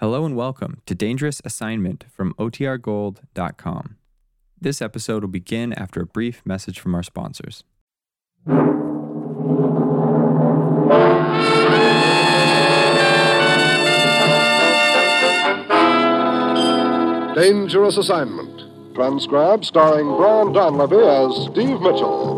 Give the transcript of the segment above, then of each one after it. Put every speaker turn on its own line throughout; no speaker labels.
Hello and welcome to Dangerous Assignment from OTRGold.com. This episode will begin after a brief message from our sponsors.
Dangerous Assignment. Transcribed starring Brian Donlevy as Steve Mitchell.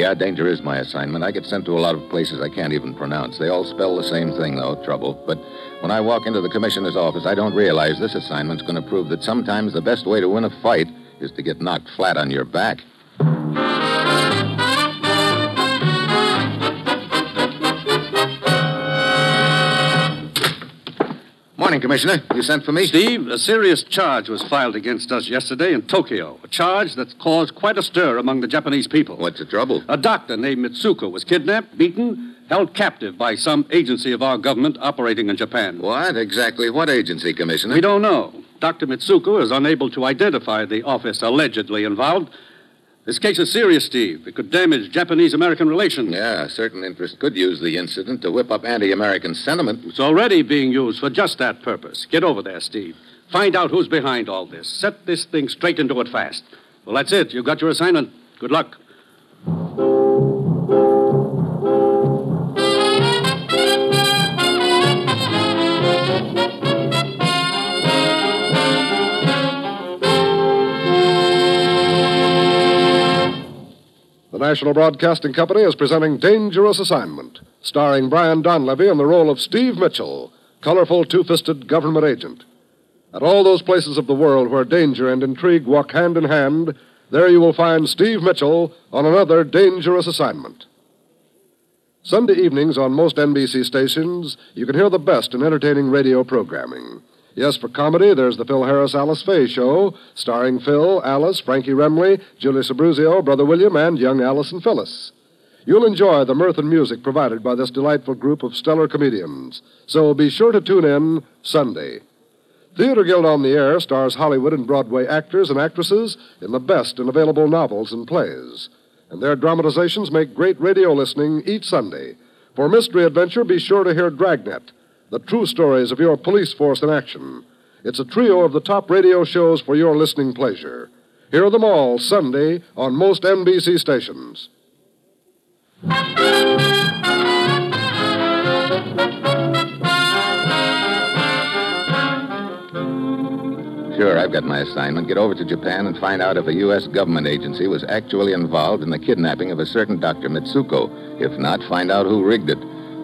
Yeah, danger is my assignment. I get sent to a lot of places I can't even pronounce. They all spell the same thing, though trouble. But when I walk into the commissioner's office, I don't realize this assignment's going to prove that sometimes the best way to win a fight is to get knocked flat on your back. Morning, Commissioner. You sent for me?
Steve, a serious charge was filed against us yesterday in Tokyo. A charge that's caused quite a stir among the Japanese people.
What's the trouble?
A doctor named Mitsuko was kidnapped, beaten, held captive by some agency of our government operating in Japan.
What? Exactly what agency, Commissioner?
We don't know. Dr. Mitsuko is unable to identify the office allegedly involved. This case is serious, Steve. It could damage Japanese American relations.
Yeah, certain interests could use the incident to whip up anti American sentiment.
It's already being used for just that purpose. Get over there, Steve. Find out who's behind all this. Set this thing straight and do it fast. Well, that's it. You've got your assignment. Good luck.
The National Broadcasting Company is presenting Dangerous Assignment, starring Brian Donlevy in the role of Steve Mitchell, colorful two fisted government agent. At all those places of the world where danger and intrigue walk hand in hand, there you will find Steve Mitchell on another dangerous assignment. Sunday evenings on most NBC stations, you can hear the best in entertaining radio programming. Yes, for comedy, there's the Phil Harris Alice Faye Show, starring Phil, Alice, Frankie Remley, Julius Abbruzio, Brother William, and young and Phyllis. You'll enjoy the mirth and music provided by this delightful group of stellar comedians. So be sure to tune in Sunday. Theater Guild on the Air stars Hollywood and Broadway actors and actresses in the best in available novels and plays. And their dramatizations make great radio listening each Sunday. For Mystery Adventure, be sure to hear Dragnet, the true stories of your police force in action. It's a trio of the top radio shows for your listening pleasure. Hear them all Sunday on most NBC stations.
Sure, I've got my assignment. Get over to Japan and find out if a U.S. government agency was actually involved in the kidnapping of a certain Dr. Mitsuko. If not, find out who rigged it.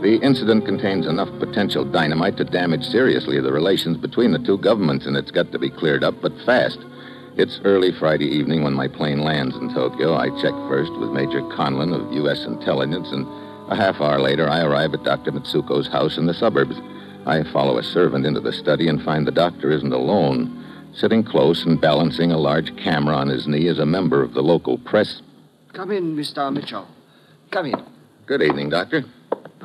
The incident contains enough potential dynamite to damage seriously the relations between the two governments, and it's got to be cleared up, but fast. It's early Friday evening when my plane lands in Tokyo. I check first with Major Conlon of U.S. Intelligence, and a half hour later, I arrive at Dr. Mitsuko's house in the suburbs. I follow a servant into the study and find the doctor isn't alone. Sitting close and balancing a large camera on his knee is a member of the local press.
Come in, Mr. Mitchell. Come in.
Good evening, Doctor.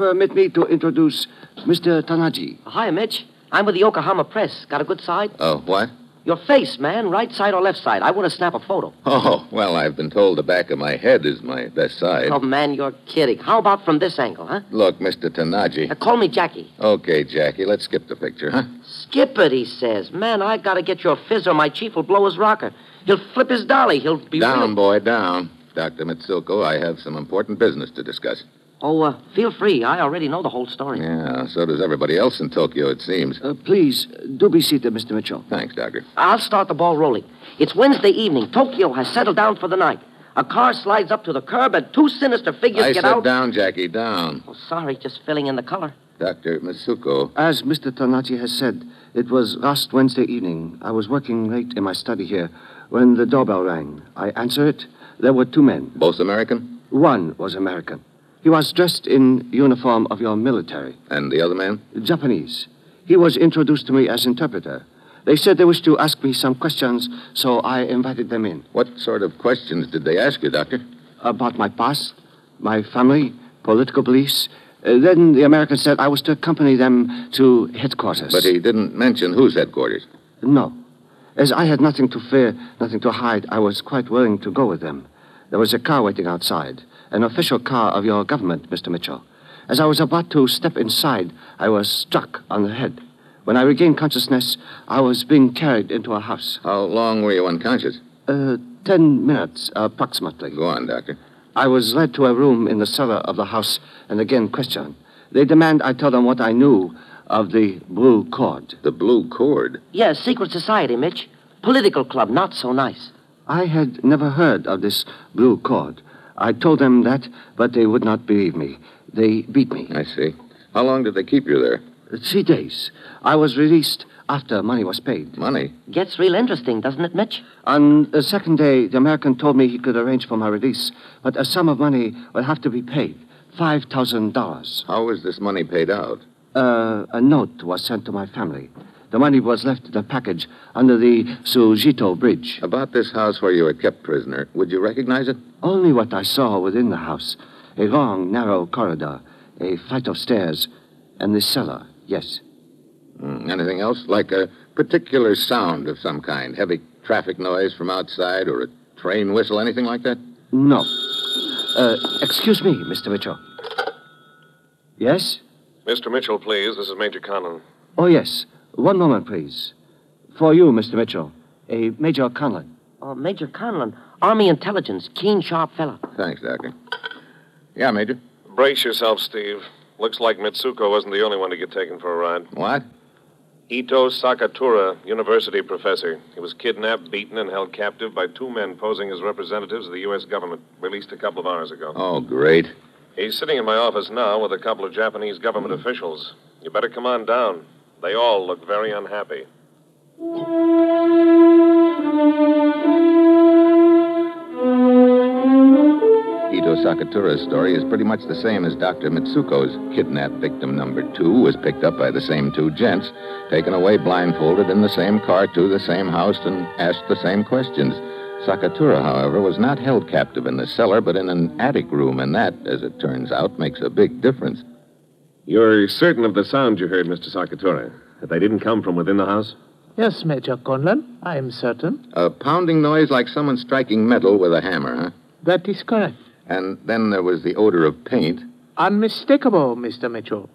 Permit me to introduce Mr. Tanaji.
Hi, Mitch. I'm with the Yokohama Press. Got a good side?
Oh, what?
Your face, man. Right side or left side? I want to snap a photo.
Oh, well, I've been told the back of my head is my best side.
Oh, man, you're kidding. How about from this angle, huh?
Look, Mr. Tanaji.
Uh, call me Jackie.
Okay, Jackie, let's skip the picture, huh?
Skip it, he says. Man, I gotta get your phiz or my chief will blow his rocker. He'll flip his dolly. He'll be
Down,
real-
boy, down. Dr. Mitsuko, I have some important business to discuss.
Oh, uh, feel free. I already know the whole story.
Yeah, so does everybody else in Tokyo, it seems.
Uh, please, do be seated, Mr. Mitchell.
Thanks, Doctor.
I'll start the ball rolling. It's Wednesday evening. Tokyo has settled down for the night. A car slides up to the curb, and two sinister figures
I
get
said
out.
down, Jackie, down.
Oh, sorry, just filling in the color.
Dr. Mitsuko.
As Mr. Tanaji has said, it was last Wednesday evening. I was working late in my study here when the doorbell rang. I answered it. There were two men.
Both American?
One was American. He was dressed in uniform of your military.
And the other man?
Japanese. He was introduced to me as interpreter. They said they wished to ask me some questions, so I invited them in.
What sort of questions did they ask you, Doctor?
About my past, my family, political beliefs, Uh, then the American said I was to accompany them to headquarters.
But he didn't mention whose headquarters.
No. As I had nothing to fear, nothing to hide, I was quite willing to go with them. There was a car waiting outside, an official car of your government, Mr. Mitchell. As I was about to step inside, I was struck on the head. When I regained consciousness, I was being carried into a house.
How long were you unconscious?
Uh, ten minutes, approximately.
Go on, Doctor.
I was led to a room in the cellar of the house and again questioned. They demand I tell them what I knew of the blue cord.
The blue cord.
Yes, secret society, Mitch. Political club, not so nice.
I had never heard of this blue cord. I told them that, but they would not believe me. They beat me.
I see. How long did they keep you there?
Three days. I was released after money was paid.
Money?
Gets real interesting, doesn't it, Mitch?
On the second day, the American told me he could arrange for my release, but a sum of money would have to be paid $5,000.
How was this money paid out?
Uh, a note was sent to my family. The money was left in a package under the Sujito Bridge.
About this house where you were kept prisoner, would you recognize it?
Only what I saw within the house a long, narrow corridor, a flight of stairs, and the cellar, yes.
Mm, anything else? Like a particular sound of some kind? Heavy traffic noise from outside or a train whistle, anything like that?
No. Uh, excuse me, Mr. Mitchell. Yes?
Mr. Mitchell, please. This is Major Conlon.
Oh, yes. One moment, please. For you, Mr. Mitchell. A Major Conlon.
Oh, Major Conlon, Army Intelligence, keen, sharp fellow.
Thanks, Doctor. Yeah, Major.
Brace yourself, Steve. Looks like Mitsuko wasn't the only one to get taken for a ride.
What?
Ito Sakatura, university professor. He was kidnapped, beaten, and held captive by two men posing as representatives of the U.S. government, released a couple of hours ago.
Oh, great.
He's sitting in my office now with a couple of Japanese government officials. You better come on down. They all look very unhappy.
Ito Sakatura's story is pretty much the same as Dr. Mitsuko's. Kidnapped victim number two was picked up by the same two gents, taken away blindfolded in the same car to the same house, and asked the same questions. Sakatura, however, was not held captive in the cellar, but in an attic room, and that, as it turns out, makes a big difference.
You're certain of the sound you heard, Mr. Sakatura? That they didn't come from within the house?
Yes, Major Conlon, I am certain.
A pounding noise like someone striking metal with a hammer, huh?
That is correct.
And then there was the odor of paint.
Unmistakable, Mr. Mitchell.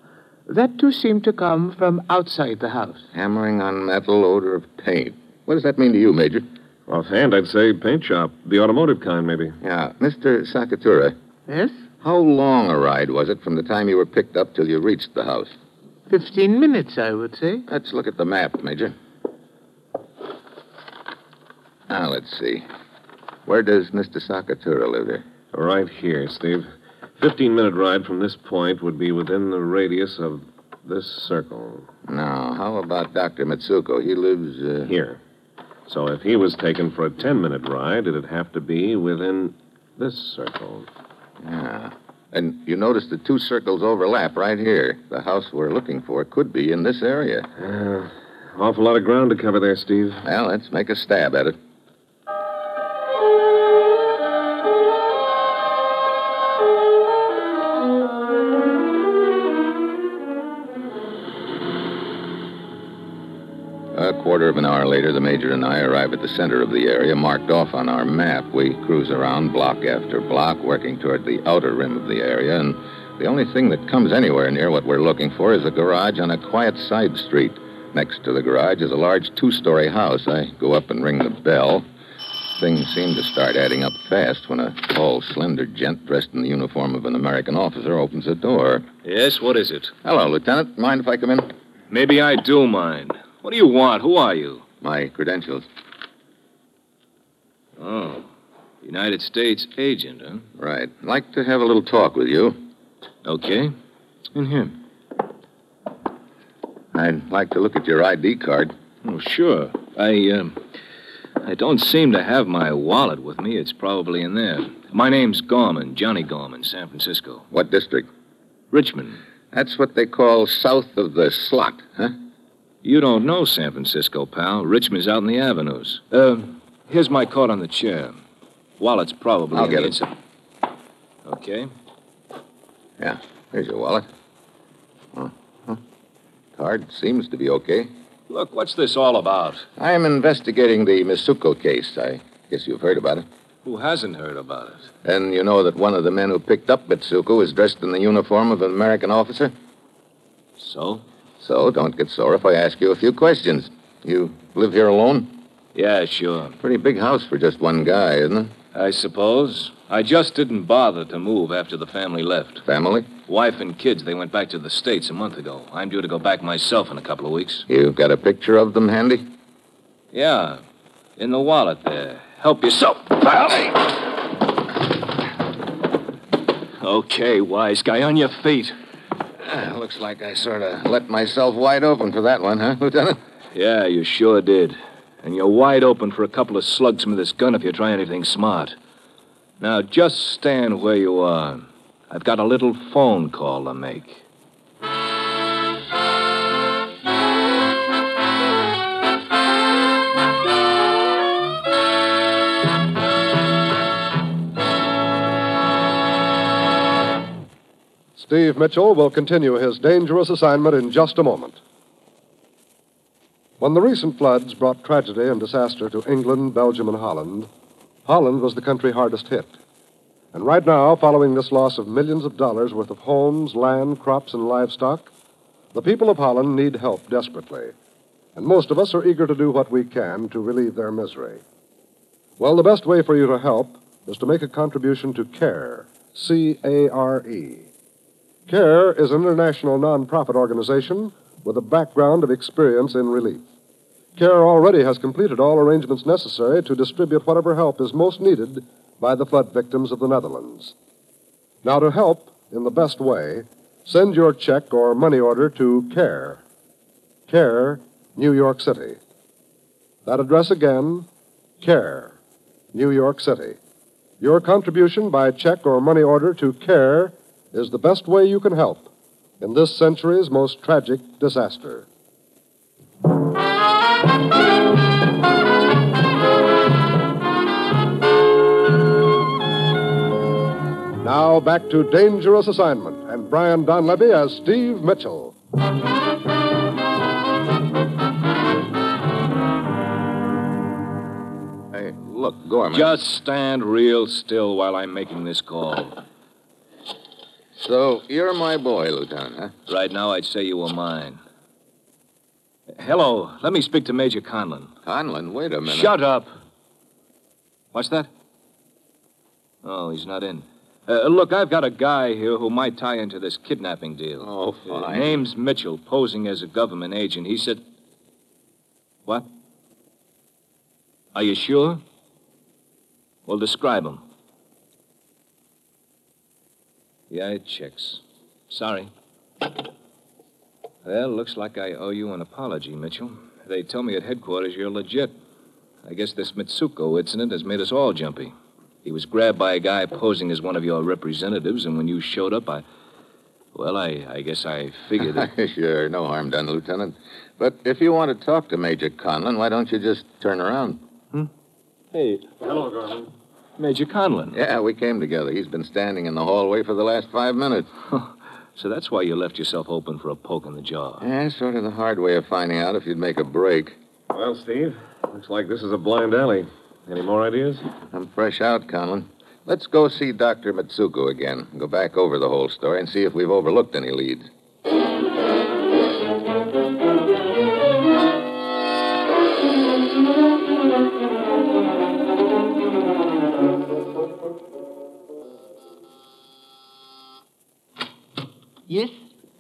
That too seemed to come from outside the house.
Hammering on metal, odor of paint. What does that mean to you, Major?
Offhand, I'd say paint shop. The automotive kind, maybe.
Yeah, Mr. Sakatura,
Yes?
How long a ride was it from the time you were picked up till you reached the house?
Fifteen minutes, I would say.
Let's look at the map, Major. Now, let's see. Where does Mr. Sakatura live here?
Right here, Steve. Fifteen minute ride from this point would be within the radius of this circle.
Now, how about Dr. Mitsuko? He lives, uh...
Here. So if he was taken for a ten minute ride, it'd have to be within this circle.
Yeah. And you notice the two circles overlap right here. The house we're looking for could be in this area.
Uh, awful lot of ground to cover there, Steve.
Well, let's make a stab at it. Later, the Major and I arrive at the center of the area marked off on our map. We cruise around block after block, working toward the outer rim of the area, and the only thing that comes anywhere near what we're looking for is a garage on a quiet side street. Next to the garage is a large two story house. I go up and ring the bell. Things seem to start adding up fast when a tall, slender gent dressed in the uniform of an American officer opens the door.
Yes, what is it?
Hello, Lieutenant. Mind if I come in?
Maybe I do mind. What do you want? Who are you?
My credentials.
Oh, United States agent, huh?
Right. Like to have a little talk with you.
Okay. In here.
I'd like to look at your ID card.
Oh, sure. I, um, I don't seem to have my wallet with me. It's probably in there. My name's Gorman, Johnny Gorman, San Francisco.
What district?
Richmond.
That's what they call south of the slot, huh?
You don't know San Francisco, pal. Richmond's out in the avenues. Uh, here's my card on the chair. Wallet's probably
I'll
in
get it.
inside. Okay.
Yeah. Here's your wallet. Huh. Huh. Card seems to be okay.
Look, what's this all about?
I'm investigating the Mitsuko case. I guess you've heard about it.
Who hasn't heard about it?
And you know that one of the men who picked up Mitsuko is dressed in the uniform of an American officer?
So?
So don't get sore if I ask you a few questions. You live here alone?
Yeah, sure.
Pretty big house for just one guy, isn't it?
I suppose. I just didn't bother to move after the family left.
Family?
Wife and kids, they went back to the States a month ago. I'm due to go back myself in a couple of weeks.
You've got a picture of them handy?
Yeah, in the wallet there. Help yourself, pal. Okay, wise guy, on your feet.
Ah, looks like I sort of let myself wide open for that one, huh, Lieutenant?
Yeah, you sure did. And you're wide open for a couple of slugs from this gun if you try anything smart. Now, just stand where you are. I've got a little phone call to make.
Steve Mitchell will continue his dangerous assignment in just a moment. When the recent floods brought tragedy and disaster to England, Belgium, and Holland, Holland was the country hardest hit. And right now, following this loss of millions of dollars worth of homes, land, crops, and livestock, the people of Holland need help desperately. And most of us are eager to do what we can to relieve their misery. Well, the best way for you to help is to make a contribution to CARE, C A R E. CARE is an international nonprofit organization with a background of experience in relief. CARE already has completed all arrangements necessary to distribute whatever help is most needed by the flood victims of the Netherlands. Now, to help in the best way, send your check or money order to CARE. CARE, New York City. That address again, CARE, New York City. Your contribution by check or money order to CARE is the best way you can help in this century's most tragic disaster. Now back to Dangerous Assignment and Brian Donlevy as Steve Mitchell.
Hey, look, Gorman.
Just stand real still while I'm making this call.
So, you're my boy, Lieutenant, huh?
Right now, I'd say you were mine. Hello, let me speak to Major Conlon.
Conlon, wait a minute.
Shut up. What's that? Oh, he's not in. Uh, look, I've got a guy here who might tie into this kidnapping deal.
Oh,
Uh,
fine.
name's Mitchell, posing as a government agent. He said. What? Are you sure? Well, describe him. Yeah, it checks. Sorry. Well, looks like I owe you an apology, Mitchell. They tell me at headquarters you're legit. I guess this Mitsuko incident has made us all jumpy. He was grabbed by a guy posing as one of your representatives, and when you showed up, I. Well, I, I guess I figured that.
sure, no harm done, Lieutenant. But if you want to talk to Major Conlon, why don't you just turn around? Hmm?
Hey. Hello, Gorman. Major Conlon.
Yeah, we came together. He's been standing in the hallway for the last five minutes.
So that's why you left yourself open for a poke in the jaw.
Yeah, sort of the hard way of finding out if you'd make a break.
Well, Steve, looks like this is a blind alley. Any more ideas?
I'm fresh out, Conlon. Let's go see Dr. Mitsuko again. Go back over the whole story and see if we've overlooked any leads.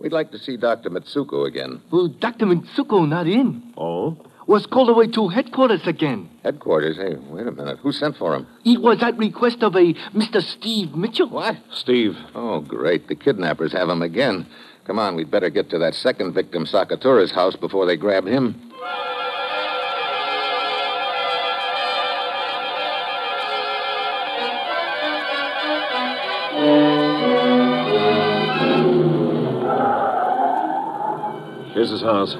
We'd like to see Dr. Mitsuko again.
Well, Dr. Mitsuko not in.
Oh?
Was called away to headquarters again.
Headquarters? Hey, wait a minute. Who sent for him?
It was at request of a Mr. Steve Mitchell.
What?
Steve.
Oh, great. The kidnappers have him again. Come on, we'd better get to that second victim, Sakatura's house, before they grab him.
Here's his house.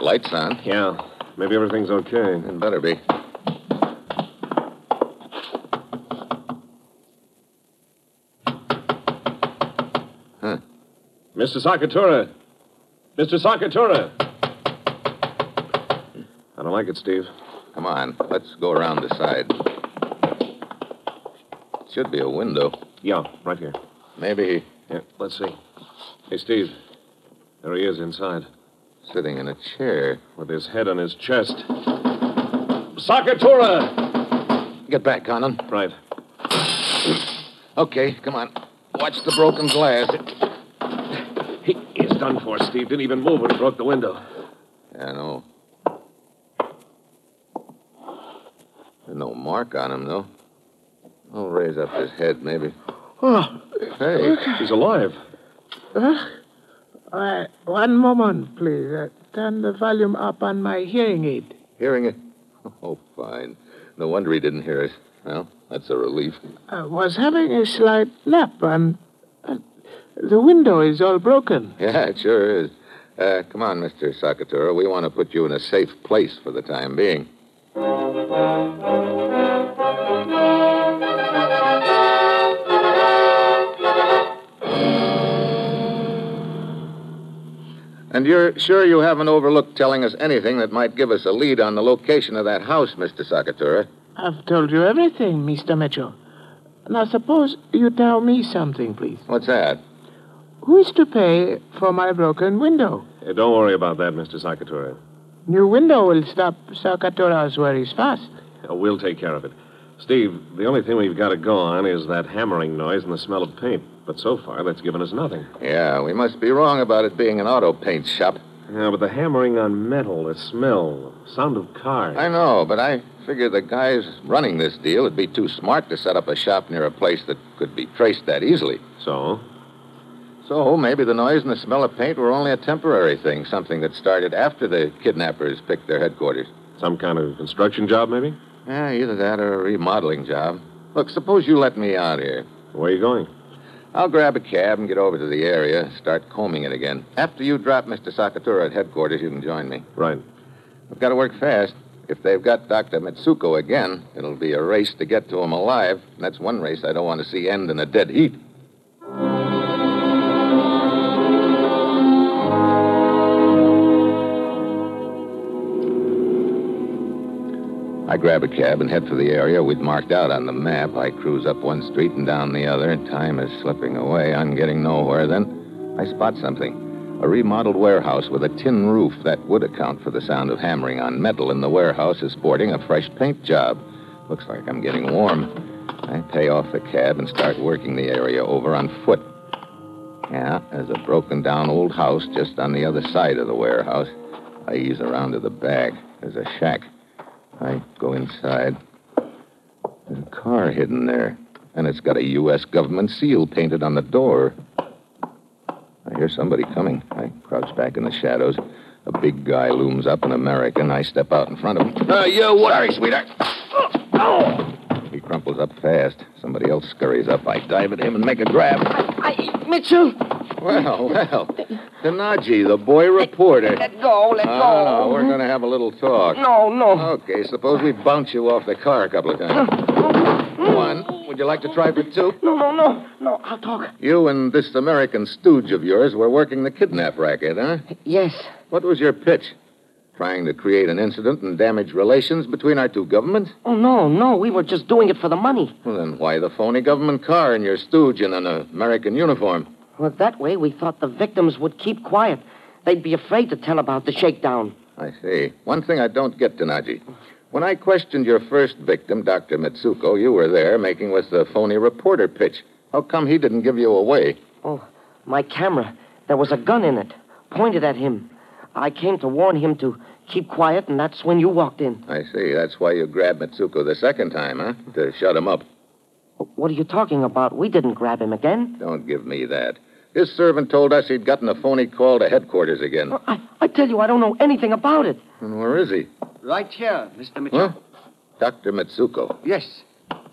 Lights on.
Yeah. Maybe everything's okay.
It better be. Huh.
Mr. Sakatura! Mr. Sakatura! I don't like it, Steve.
Come on, let's go around the side. Should be a window.
Yeah, right here.
Maybe
Yeah, let's see. Hey, Steve. There he is inside,
sitting in a chair.
with his head on his chest. Sakatura!
Get back, Conlon.
Right.
Okay, come on. Watch the broken glass.
He is done for, Steve. Didn't even move when he broke the window.
I know. There's no mark on him, though. I'll raise up his head, maybe.
Oh,
Hey,
He's alive.
Uh, one moment, please. Uh, turn the volume up on my hearing aid.
hearing it? Oh, fine. No wonder he didn't hear us. Well, that's a relief.
I was having a slight nap, and uh, the window is all broken.
Yeah, it sure is. Uh, come on, Mr. Sakatura. We want to put you in a safe place for the time being. And you're sure you haven't overlooked telling us anything that might give us a lead on the location of that house, Mr. Sakatura?
I've told you everything, Mr. Mitchell. Now, suppose you tell me something, please.
What's that?
Who is to pay for my broken window?
Hey, don't worry about that, Mr. Sakatura.
New window will stop Sakatura's worries fast.
Uh, We'll take care of it. Steve, the only thing we've got to go on is that hammering noise and the smell of paint. But so far, that's given us nothing.
Yeah, we must be wrong about it being an auto paint shop.
Yeah, but the hammering on metal, the smell, sound of cars.
I know, but I figure the guys running this deal would be too smart to set up a shop near a place that could be traced that easily.
So?
So maybe the noise and the smell of paint were only a temporary thing, something that started after the kidnappers picked their headquarters.
Some kind of construction job, maybe?
Yeah, either that or a remodeling job. Look, suppose you let me out here.
Where are you going?
I'll grab a cab and get over to the area, start combing it again. After you drop Mr. Sakatura at headquarters, you can join me.
Right.
I've got to work fast. If they've got Dr. Mitsuko again, it'll be a race to get to him alive. And that's one race I don't want to see end in a dead heat. I grab a cab and head for the area we'd marked out on the map. I cruise up one street and down the other. Time is slipping away. I'm getting nowhere. Then I spot something. A remodeled warehouse with a tin roof that would account for the sound of hammering on metal in the warehouse is sporting a fresh paint job. Looks like I'm getting warm. I pay off the cab and start working the area over on foot. Yeah, there's a broken down old house just on the other side of the warehouse. I ease around to the back. There's a shack. I go inside. There's a car hidden there, and it's got a U.S. government seal painted on the door. I hear somebody coming. I crouch back in the shadows. A big guy looms up, an American. I step out in front of him.
Uh, you what?
Sorry, sweetheart. He crumples up fast. Somebody else scurries up. I dive at him and make a grab.
I, Mitchell,
Well, well. Tanaji, the boy reporter.
let go, let
Oh,
go.
no, we're going to have a little talk.
No, no.
Okay, suppose we bounce you off the car a couple of times. One. Would you like to try for two?
No, no, no. No, I'll talk.
You and this American stooge of yours were working the kidnap racket, huh?
Yes.
What was your pitch? Trying to create an incident and damage relations between our two governments?
Oh, no, no. We were just doing it for the money.
Well, then why the phony government car and your stooge in an American uniform?
Well, that way we thought the victims would keep quiet. They'd be afraid to tell about the shakedown.
I see. One thing I don't get, Tanaji. When I questioned your first victim, Dr. Mitsuko, you were there making with the phony reporter pitch. How come he didn't give you away?
Oh, my camera. There was a gun in it, pointed at him. I came to warn him to keep quiet, and that's when you walked in.
I see. That's why you grabbed Mitsuko the second time, huh? To shut him up.
What are you talking about? We didn't grab him again.
Don't give me that. His servant told us he'd gotten a phony call to headquarters again.
Oh, I, I tell you, I don't know anything about it.
And where is he?
Right here, Mr. Mitchell.
Huh? Dr. Mitsuko.
Yes,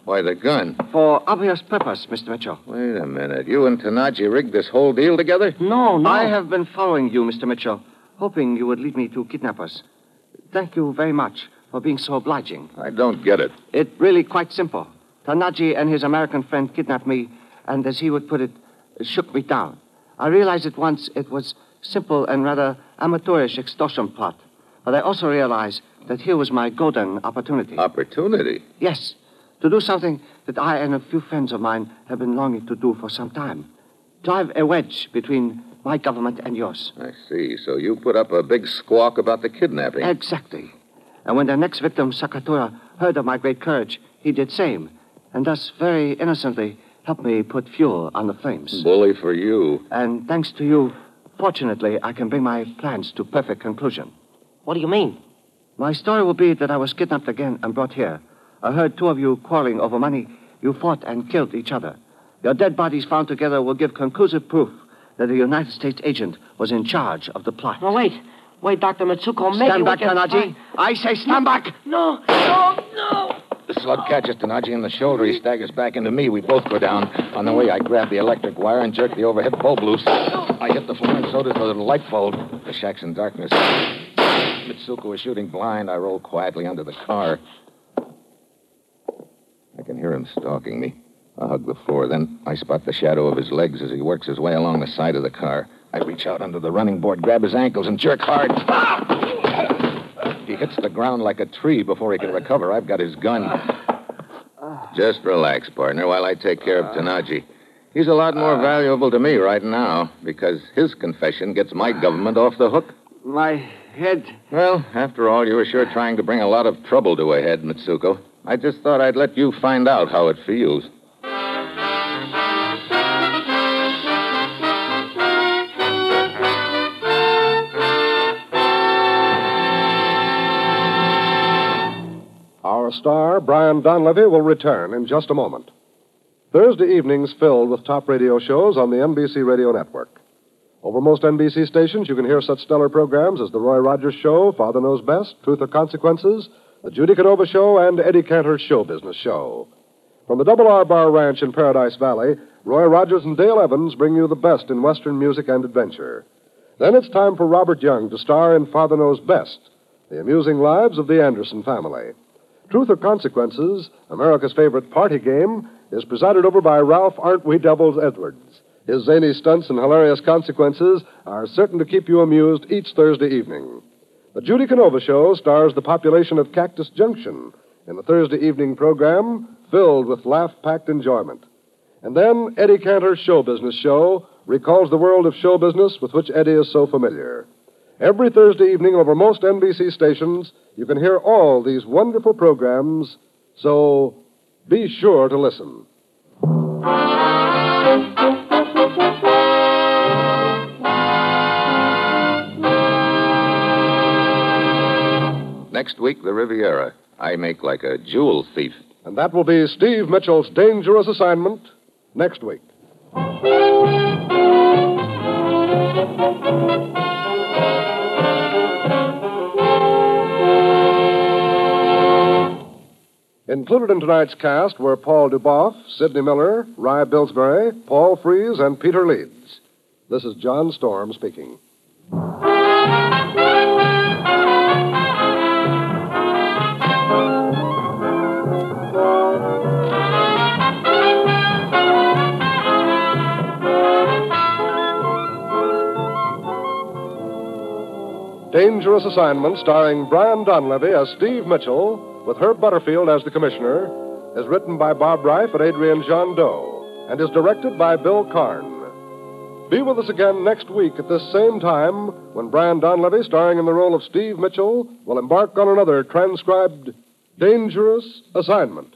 Why, the gun.
for obvious purpose, Mr. Mitchell.
Wait a minute. You and Tanaji rigged this whole deal together?
No, no.
I have been following you, Mr. Mitchell, hoping you would lead me to kidnappers. Thank you very much for being so obliging.
I don't get it.
It really quite simple. Tanaji and his American friend kidnapped me, and as he would put it, shook me down. I realized at once it was simple and rather amateurish extortion plot. But I also realized that here was my golden opportunity.
Opportunity?
Yes, to do something that I and a few friends of mine have been longing to do for some time. Drive a wedge between my government and yours.
I see. So you put up a big squawk about the kidnapping.
Exactly. And when the next victim, Sakatura, heard of my great courage, he did the same. And thus, very innocently, helped me put fuel on the flames.
Bully for you.
And thanks to you, fortunately, I can bring my plans to perfect conclusion.
What do you mean?
My story will be that I was kidnapped again and brought here. I heard two of you quarreling over money. You fought and killed each other. Your dead bodies found together will give conclusive proof that a United States agent was in charge of the plot.
No, wait. Wait, Dr. Mitsuko. Maybe
Stand
we
back,
can
Tanaji. I say stand back.
No, no, no.
The slug catches Tanaji in the shoulder. He staggers back into me. We both go down. On the way, I grab the electric wire and jerk the overhead bulb loose. I hit the floor, and so does the little light bulb. The shack's in darkness. Mitsuko is shooting blind. I roll quietly under the car. I can hear him stalking me. I hug the floor. Then I spot the shadow of his legs as he works his way along the side of the car. I reach out under the running board, grab his ankles, and jerk hard. He hits the ground like a tree before he can recover. I've got his gun. Just relax, partner, while I take care of Tanaji. He's a lot more valuable to me right now because his confession gets my government off the hook.
My head.
Well, after all, you were sure trying to bring a lot of trouble to a head, Mitsuko. I just thought I'd let you find out how it feels.
Our star, Brian Donlevy, will return in just a moment. Thursday evenings filled with top radio shows on the NBC Radio Network. Over most NBC stations, you can hear such stellar programs as The Roy Rogers Show, Father Knows Best, Truth or Consequences, The Judy Canova Show, and Eddie Cantor's Show Business Show. From the Double R Bar Ranch in Paradise Valley, Roy Rogers and Dale Evans bring you the best in Western music and adventure. Then it's time for Robert Young to star in Father Knows Best, the amusing lives of the Anderson family. Truth or Consequences, America's favorite party game, is presided over by Ralph Aren't We Devils Edwards. His zany stunts and hilarious consequences are certain to keep you amused each Thursday evening. The Judy Canova Show stars the population of Cactus Junction in the Thursday evening program filled with laugh packed enjoyment. And then Eddie Cantor's Show Business Show recalls the world of show business with which Eddie is so familiar. Every Thursday evening over most NBC stations, you can hear all these wonderful programs, so be sure to listen.
Next week, the Riviera. I make like a jewel thief.
And that will be Steve Mitchell's dangerous assignment next week. Included in tonight's cast were Paul Dubov, Sidney Miller, Rye Billsbury, Paul Frees, and Peter Leeds. This is John Storm speaking. Dangerous Assignment, starring Brian Donlevy as Steve Mitchell, with Herb Butterfield as the commissioner, is written by Bob Ryf and Adrian Gendot, and is directed by Bill Karn. Be with us again next week at this same time when Brian Donlevy, starring in the role of Steve Mitchell, will embark on another transcribed Dangerous Assignment.